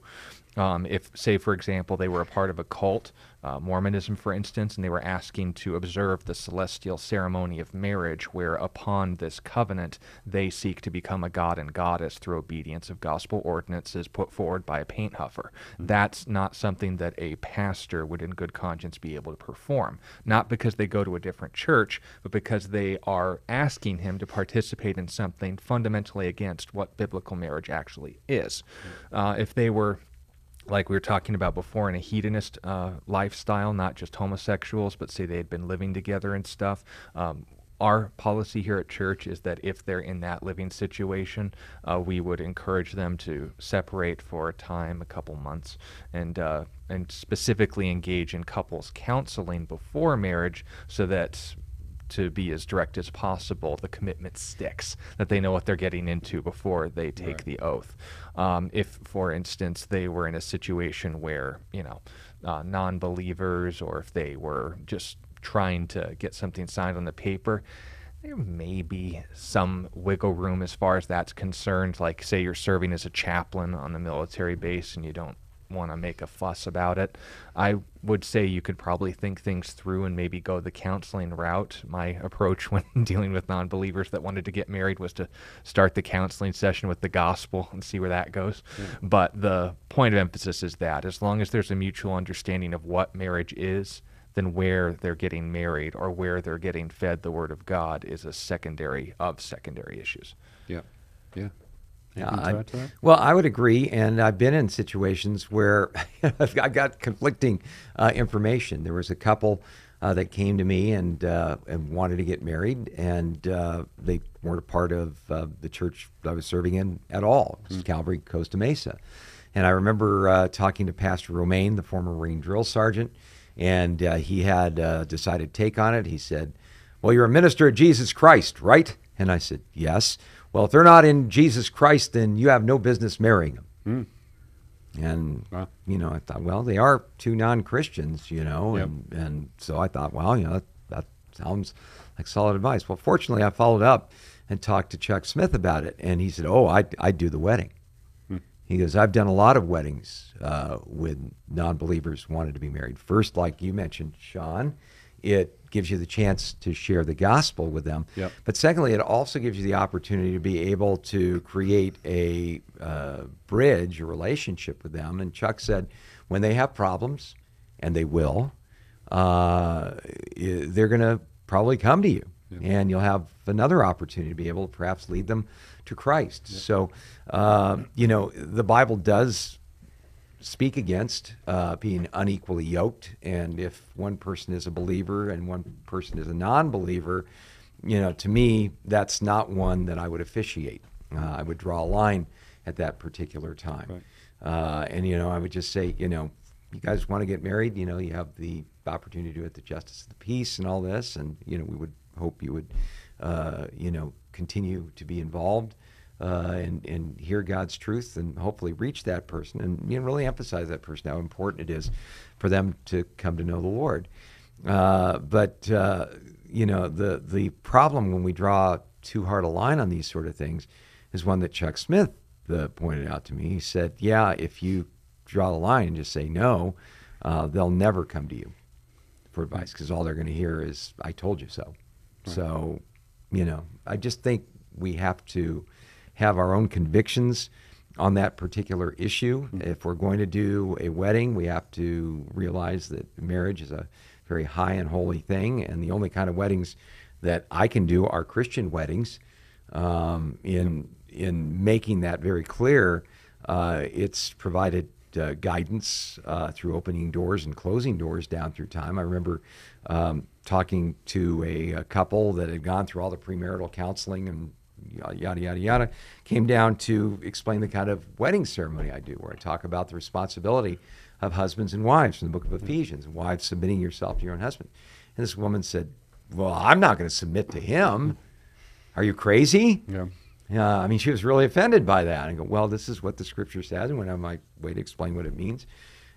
Um, if, say, for example, they were a part of a cult, uh, Mormonism, for instance, and they were asking to observe the celestial ceremony of marriage, where upon this covenant they seek to become a god and goddess through obedience of gospel ordinances put forward by a paint huffer. That's not something that a pastor would, in good conscience, be able to perform. Not because they go to a different church, but because they are asking him to participate in something fundamentally against what biblical marriage actually is. Uh, if they were like we were talking about before, in a hedonist uh, lifestyle, not just homosexuals, but say they had been living together and stuff. Um, our policy here at church is that if they're in that living situation, uh, we would encourage them to separate for a time, a couple months, and uh, and specifically engage in couples counseling before marriage, so that to be as direct as possible, the commitment sticks, that they know what they're getting into before they take Right. the oath. Um, if, for instance, they were in a situation where, you know, uh, non believers or if they were just trying to get something signed on the paper, there may be some wiggle room as far as that's concerned. Like, say you're serving as a chaplain on a military base and you don't want to make a fuss about it. I would say you could probably think things through and maybe go the counseling route. My approach when dealing with non believers that wanted to get married was to start the counseling session with the gospel and see where that goes. Hmm. But the point of emphasis is that as long as there's a mutual understanding of what marriage is, then where they're getting married or where they're getting fed the word of God is a secondary of secondary issues. Yeah. Yeah. To I- add to that? well, I would agree, and I've been in situations where I got conflicting uh, information. There was a couple uh, that came to me and, uh, and wanted to get married, and uh, they weren't a part of uh, the church I was serving in at all. It was Calvary Costa Mesa, and I remember uh, talking to Pastor Romaine, the former Marine drill sergeant, and uh, he had uh, decided take on it. He said, "Well, you're a minister of Jesus Christ, right?" And I said, "Yes." Well, if they're not in Jesus Christ, then you have no business marrying them. And Wow. you know, I thought, well, they are two non-Christians, you know, Yep. and and so I thought, well, you know, that, that sounds like solid advice. Well, fortunately, I followed up and talked to Chuck Smith about it, and he said, oh, I I do the wedding. He goes, I've done a lot of weddings uh, with non-believers wanted to be married. First, like you mentioned, Sean, it gives you the chance to share the gospel with them. Yep. But secondly, it also gives you the opportunity to be able to create a uh, bridge, a relationship with them. And Chuck said, when they have problems, and they will, uh, they're going to probably come to you, and you'll have another opportunity to be able to perhaps lead them to Christ. So, uh, you know, the Bible does speak against uh, being unequally yoked. And if one person is a believer and one person is a non believer, you know, to me, that's not one that I would officiate. Uh, I would draw a line at that particular time. Right. Uh, and, you know, I would just say, you know, you guys want to get married, you know, you have the opportunity to do it the Justice of the Peace and all this. And, you know, we would hope you would, uh, you know, continue to be involved uh, and, and hear God's truth and hopefully reach that person and you know, really emphasize that person how important it is for them to come to know the Lord. Uh, but uh, you know the the problem when we draw too hard a line on these sort of things is one that Chuck Smith uh, pointed out to me. He said, "Yeah, if you draw the line and just say no, uh, they'll never come to you for advice because all they're going to hear is "I told you so." So, you know, I just think we have to have our own convictions on that particular issue. If we're going to do a wedding, we have to realize that marriage is a very high and holy thing, and the only kind of weddings that I can do are Christian weddings. Um, in in making that very clear, uh, it's provided uh, guidance uh, through opening doors and closing doors down through time. I remember um, talking to a, a couple that had gone through all the premarital counseling and yada yada yada came down to explain the kind of wedding ceremony I do where I talk about the responsibility of husbands and wives from the book of Ephesians wives submitting yourself to your own husband and this woman said well I'm not going to submit to him are you crazy Yeah. yeah, I mean, she was really offended by that. I go, well, this is what the scripture says, and went on my way to explain what it means.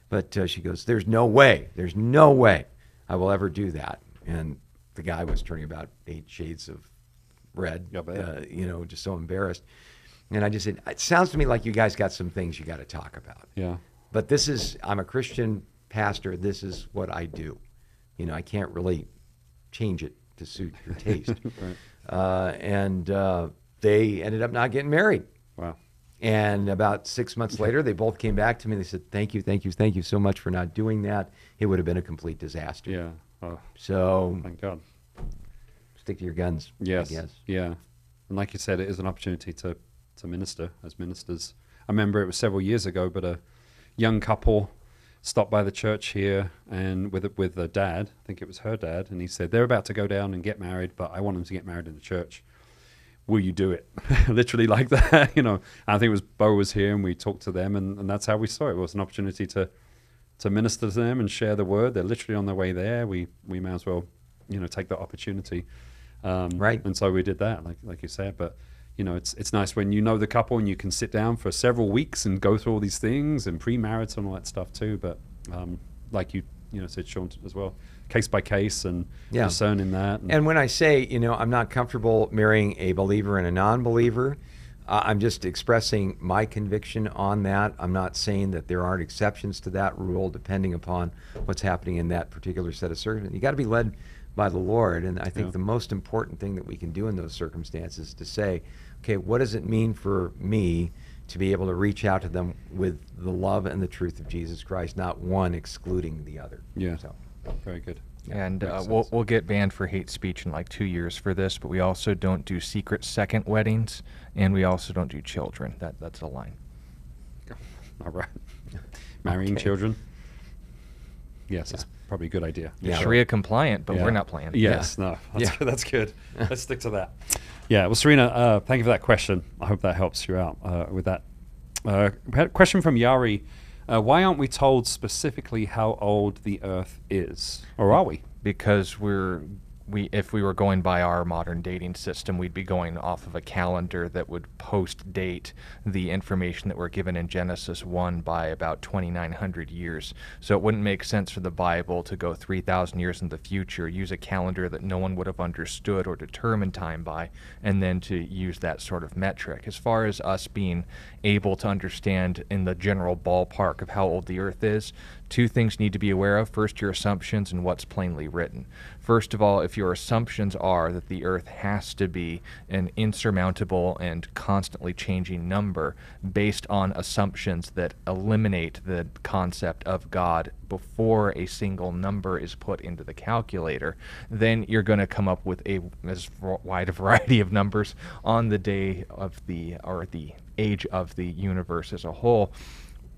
But uh, she goes, there's no way, there's no way I will ever do that. And the guy was turning about eight shades of red, uh, you know, just so embarrassed. And I just said, it sounds to me like you guys got some things you got to talk about. Yeah. But this is, I'm a Christian pastor. This is what I do. You know, I can't really change it to suit your taste. Right. uh, and uh, they ended up not getting married. Wow. And about six months later, they both came back to me. They said, "Thank you, thank you, thank you so much for not doing that. It would have been a complete disaster." Yeah. Oh, So thank God. Stick to your guns. Yes. Yeah. And like you said, it is an opportunity to, to minister as ministers. I remember it was several years ago, but a young couple stopped by the church here and with with a dad, I think it was her dad, and he said they're about to go down and get married, but I want them to get married in the church. Will you do it? Literally like that, you know. I think it was Bo was here, and we talked to them, and, and that's how we saw it. It was an opportunity to to minister to them and share the word. They're literally on their way there. We we may as well, you know, take that opportunity. Um, Right. And so we did that, like like you said. But you know, it's it's nice when you know the couple and you can sit down for several weeks and go through all these things and premarital and all that stuff too. But um, like you you know said, Sean as well, case by case and Yeah. discerning that. And when I say, you know, I'm not comfortable marrying a believer and a non-believer, uh, I'm just expressing my conviction on that. I'm not saying that there aren't exceptions to that rule, depending upon what's happening in that particular set of circumstances. You got to be led by the Lord, and I think Yeah. the most important thing that we can do in those circumstances is to say, okay, what does it mean for me to be able to reach out to them with the love and the truth of Jesus Christ, not one excluding the other. Yeah. So. Very good. And uh, we'll, we'll get banned for hate speech in like two years for this, but we also don't do secret second weddings, and we also don't do children. That that's a line. All right. Marrying Okay. children. Yes, that's probably a good idea. Yeah. Sharia compliant, but Yeah. we're not playing. Yes, no, that's Yeah. good. That's good. Let's stick to that. Yeah, well, Serena, uh, thank you for that question. I hope that helps you out uh, with that. Uh, had a question from Yari. Uh, why aren't we told specifically how old the Earth is, or are we? because we're we if we were going by our modern dating system, we'd be going off of a calendar that would post date the information that we're given in Genesis 1 by about 2900 years. So it wouldn't make sense for the Bible to go 3000 years in the future, use a calendar that no one would have understood or determined time by, and then to use that sort of metric. As far as us being able to understand in the general ballpark of how old the earth is, two things need to be aware of. First, your assumptions and what's plainly written. First of all, if your assumptions are that the earth has to be an insurmountable and constantly changing number based on assumptions that eliminate the concept of God before a single number is put into the calculator, then you're going to come up with a as wide a variety of numbers on the day of the or the age of the universe as a whole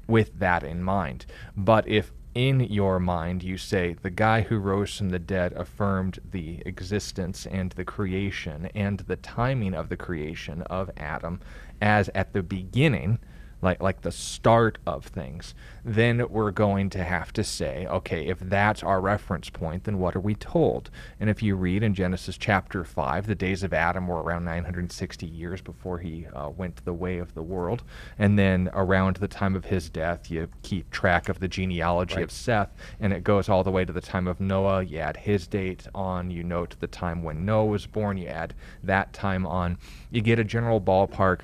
with that in mind. But if in your mind you say the guy who rose from the dead affirmed the existence and the creation and the timing of the creation of Adam as at the beginning, like like the start of things, then we're going to have to say, okay, if that's our reference point, then what are we told? And if you read in Genesis chapter 5, the days of Adam were around 960 years before he uh, went the way of the world. And then around the time of his death, you keep track of the genealogy Right. of Seth, and it goes all the way to the time of Noah. You add his date on, you note the time when Noah was born, you add that time on. You get a general ballpark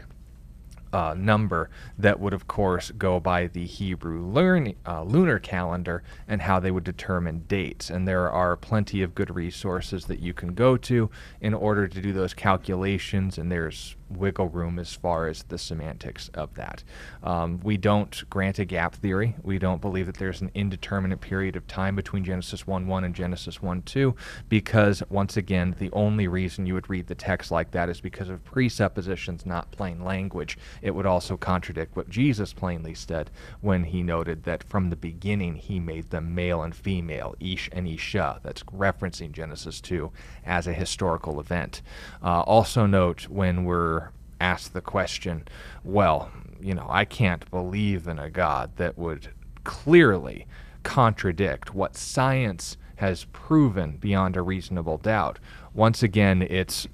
uh, number that would, of course, go by the Hebrew learn, uh, lunar calendar and how they would determine dates. And there are plenty of good resources that you can go to in order to do those calculations, and there's wiggle room as far as the semantics of that. Um, we don't grant a gap theory. We don't believe that there's an indeterminate period of time between Genesis 1 1 and Genesis 1 2, because, once again, the only reason you would read the text like that is because of presuppositions, not plain language. It would also contradict what Jesus plainly said when he noted that from the beginning he made them male and female, Ish and Isha. That's referencing Genesis 2 as a historical event. Uh, also, note when we're asked the question, well, you know, I can't believe in a God that would clearly contradict what science has proven beyond a reasonable doubt. Once again, it's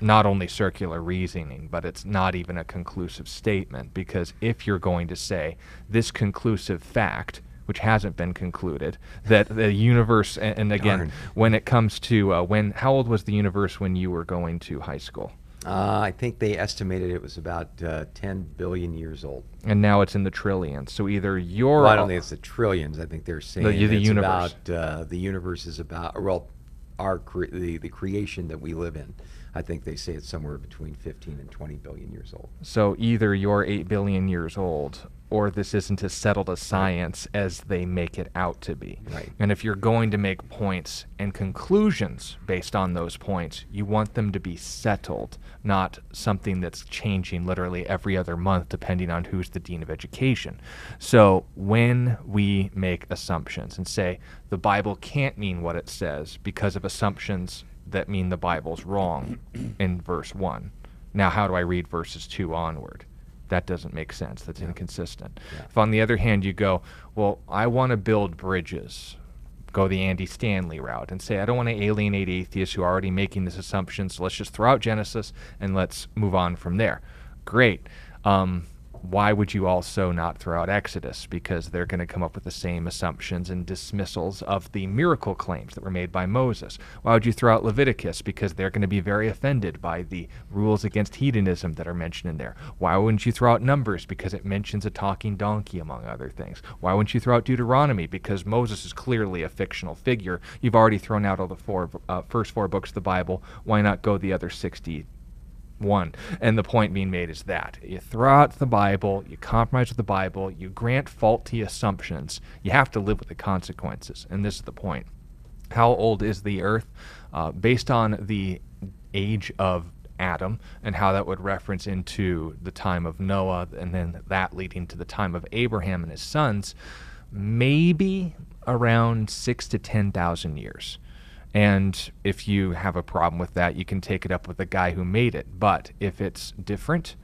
not only circular reasoning, but it's not even a conclusive statement because if you're going to say this conclusive fact, which hasn't been concluded, that the universe, and, and again, Darn. when it comes to uh, when, how old was the universe when you were going to high school? Uh, I think they estimated it was about uh, 10 billion years old. And now it's in the trillions. So either you're, Well, I don't think it's the trillions. I think they're saying the it's universe. about uh, the universe is about well, our cre- the the creation that we live in. I think they say it's somewhere between 15 and 20 billion years old. So either you're 8 billion years old or this isn't as settled a science as they make it out to be. Right. And if you're going to make points and conclusions based on those points, you want them to be settled, not something that's changing literally every other month depending on who's the dean of education. So when we make assumptions and say the Bible can't mean what it says because of assumptions that mean the Bible's wrong in verse 1. Now, how do I read verses 2 onward? That doesn't make sense. That's inconsistent. Yeah. If, on the other hand, you go, well, I want to build bridges, go the Andy Stanley route and say, I don't want to alienate atheists who are already making this assumption, so let's just throw out Genesis and let's move on from there. Great. Um, why would you also not throw out Exodus? Because they're going to come up with the same assumptions and dismissals of the miracle claims that were made by Moses. Why would you throw out Leviticus? Because they're going to be very offended by the rules against hedonism that are mentioned in there. Why wouldn't you throw out Numbers? Because it mentions a talking donkey, among other things. Why wouldn't you throw out Deuteronomy? Because Moses is clearly a fictional figure. You've already thrown out all the four, uh, first four books of the Bible. Why not go the other 60 one. And the point being made is that you throw out the Bible, you compromise with the Bible, you grant faulty assumptions, you have to live with the consequences. And this is the point. How old is the earth? Uh, based on the age of Adam and how that would reference into the time of Noah and then that leading to the time of Abraham and his sons, maybe around six to 10,000 years. And if you have a problem with that, you can take it up with the guy who made it. But if it's different,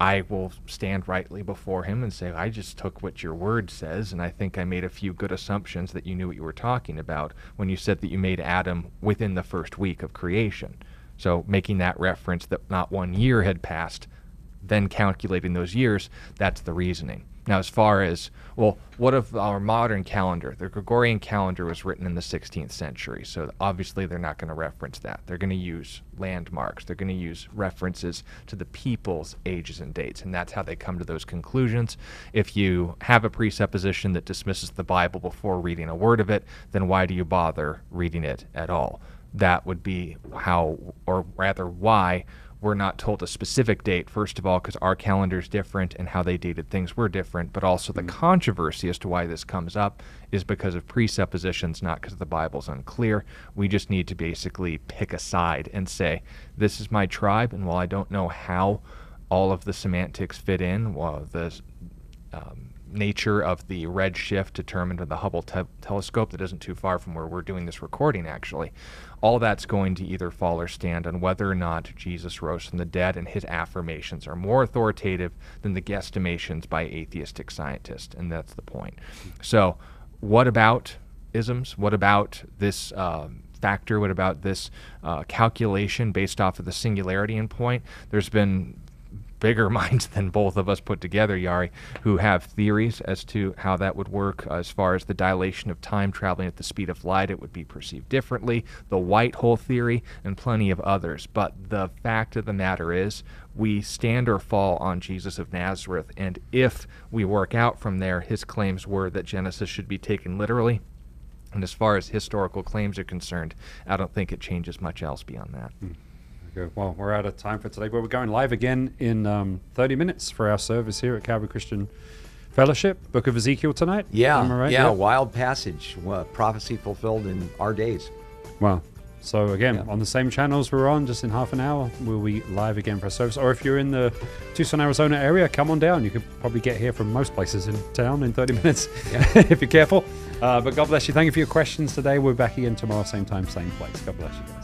I will stand rightly before him and say, I just took what your word says, and I think I made a few good assumptions that you knew what you were talking about when you said that you made Adam within the first week of creation. So, making that reference that not one year had passed, then calculating those years, that's the reasoning. Now, as far as, well, what of our modern calendar? The Gregorian calendar was written in the 16th century, so obviously they're not going to reference that. They're going to use landmarks, they're going to use references to the people's ages and dates, and that's how they come to those conclusions. If you have a presupposition that dismisses the Bible before reading a word of it, then why do you bother reading it at all? That would be how, or rather, why we're not told a specific date, first of all, because our calendar is different and how they dated things were different, but also the mm. controversy as to why this comes up is because of presuppositions, not because the Bible's unclear. We just need to basically pick a side and say, this is my tribe, and while I don't know how all of the semantics fit in, well, the um, nature of the redshift determined with the Hubble te- telescope that isn't too far from where we're doing this recording, actually. All that's going to either fall or stand on whether or not Jesus rose from the dead and his affirmations are more authoritative than the guesstimations by atheistic scientists, and that's the point. So, what about isms? What about this? Uh, factor? What about this uh, calculation based off of the singularity endpoint? There's been bigger minds than both of us put together, Yari, who have theories as to how that would work as far as the dilation of time traveling at the speed of light. It would be perceived differently, the white hole theory, and plenty of others. But the fact of the matter is, we stand or fall on Jesus of Nazareth, and if we work out from there, his claims were that Genesis should be taken literally. And as far as historical claims are concerned, I don't think it changes much else beyond that. Mm go. Well, we're out of time for today, but we're going live again in um, 30 minutes for our service here at Calvary Christian Fellowship, Book of Ezekiel tonight. Yeah, right? yeah, wild passage, well, prophecy fulfilled in our days. Wow. So again, yeah. on the same channels we're on, just in half an hour, we'll be live again for our service. Or if you're in the Tucson, Arizona area, come on down. You could probably get here from most places in town in 30 minutes, yeah. if you're careful. Uh, but God bless you. Thank you for your questions today. We're back again tomorrow, same time, same place. God bless you guys.